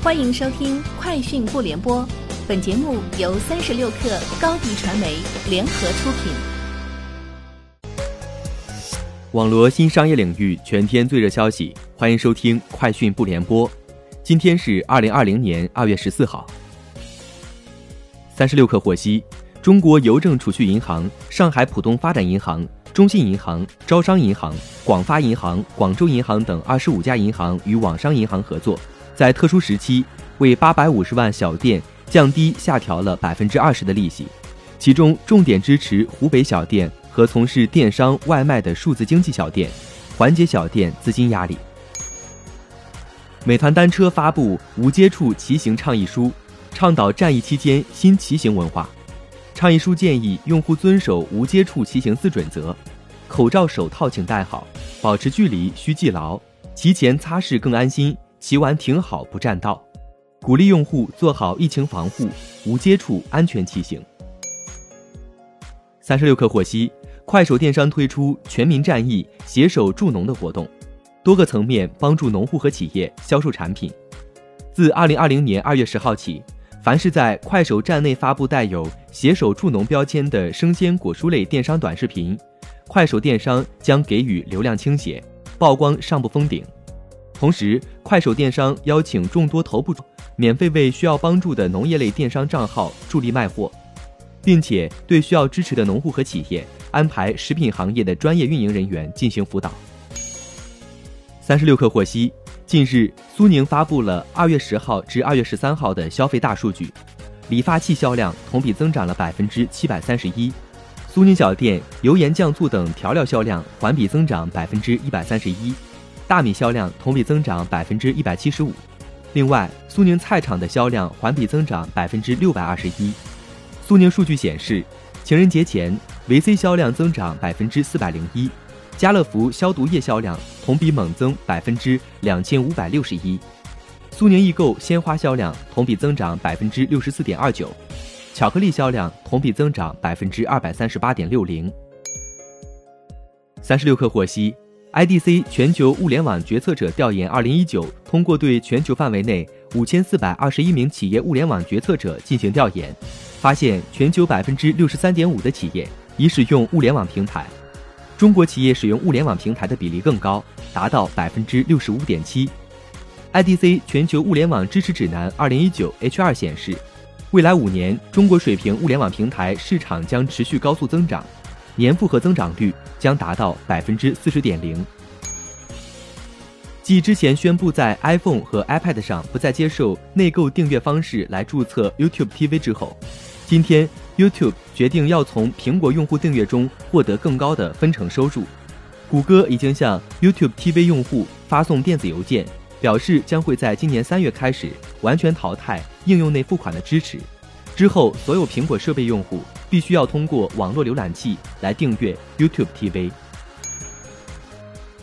欢迎收听《快讯不联播》，本节目由三十六克高低传媒联合出品。网罗新商业领域全天最热消息，欢迎收听《快讯不联播》。今天是二零二零年二月十四号。三十六克获悉，中国邮政储蓄银行、上海浦东发展银行。中信银行、招商银行、广发银行、广州银行等二十五家银行与网商银行合作，在特殊时期为八百五十万小店降低下调了百分之二十的利息，其中重点支持湖北小店和从事电商外卖的数字经济小店，缓解小店资金压力。美团单车发布无接触骑行倡议书，倡导战役期间新骑行文化。倡议书建议用户遵守无接触骑行四准则：口罩、手套请戴好，保持距离需记牢，骑前擦拭更安心，骑完停好不占道。鼓励用户做好疫情防护，无接触安全骑行。三十六氪获悉，快手电商推出全民战役，携手助农的活动，多个层面帮助农户和企业销售产品。自二零二零年二月十号起。凡是在快手站内发布带有“携手助农”标签的生鲜果蔬类电商短视频，快手电商将给予流量倾斜，曝光上不封顶。同时，快手电商邀请众多头部免费为需要帮助的农业类电商账号助力卖货，并且对需要支持的农户和企业安排食品行业的专业运营人员进行辅导。三十六氪获悉。近日，苏宁发布了二月十号至二月十三号的消费大数据，理发器销量同比增长了百分之七百三十一，苏宁小店油盐酱醋等调料销量环比增长百分之一百三十一，大米销量同比增长百分之一百七十五。另外，苏宁菜场的销量环比增长百分之六百二十一。苏宁数据显示，情人节前维 C 销量增长百分之四百零一。家乐福消毒液销量同比猛增百分之两千五百六十一，苏宁易购鲜花销量同比增长百分之六十四点二九，巧克力销量同比增长百分之二百三十八点六零。三十六氪获悉，IDC 全球物联网决策者调研二零一九通过对全球范围内五千四百二十一名企业物联网决策者进行调研，发现全球百分之六十三点五的企业已使用物联网平台。中国企业使用物联网平台的比例更高，达到百分之六十五点七。IDC 全球物联网支持指南二零一九 H 二显示，未来五年中国水平物联网平台市场将持续高速增长，年复合增长率将达到百分之四十点零。继之前宣布在 iPhone 和 iPad 上不再接受内购订阅方式来注册 YouTube TV 之后，今天。YouTube 决定要从苹果用户订阅中获得更高的分成收入。谷歌已经向 YouTube TV 用户发送电子邮件，表示将会在今年三月开始完全淘汰应用内付款的支持。之后，所有苹果设备用户必须要通过网络浏览器来订阅 YouTube TV。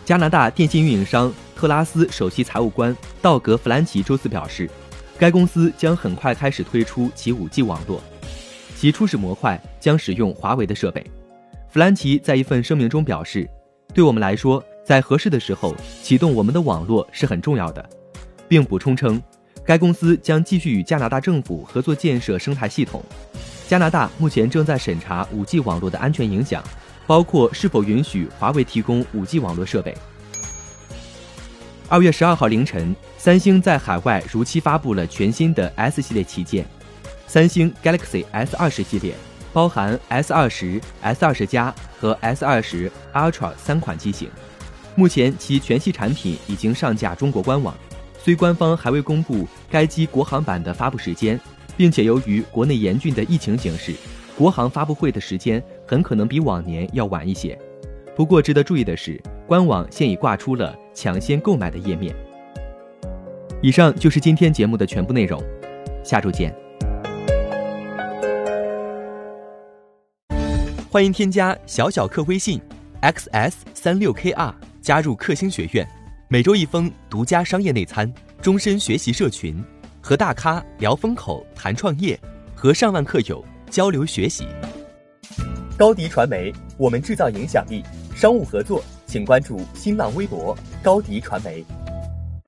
加拿大电信运营商特拉斯首席财务官道格·弗兰奇周四表示，该公司将很快开始推出其 5G 网络。其初始模块将使用华为的设备。弗兰奇在一份声明中表示：“对我们来说，在合适的时候启动我们的网络是很重要的。”并补充称，该公司将继续与加拿大政府合作建设生态系统。加拿大目前正在审查 5G 网络的安全影响，包括是否允许华为提供 5G 网络设备。二月十二号凌晨，三星在海外如期发布了全新的 S 系列旗舰。三星 Galaxy S 二十系列包含 S 二十、S 二十加和 S 二十 Ultra 三款机型，目前其全系产品已经上架中国官网，虽官方还未公布该机国行版的发布时间，并且由于国内严峻的疫情形势，国行发布会的时间很可能比往年要晚一些。不过值得注意的是，官网现已挂出了抢先购买的页面。以上就是今天节目的全部内容，下周见。欢迎添加小小客微信，xs 三六 kr 加入克星学院，每周一封独家商业内参，终身学习社群，和大咖聊风口谈创业，和上万客友交流学习。高迪传媒，我们制造影响力。商务合作，请关注新浪微博高迪传媒。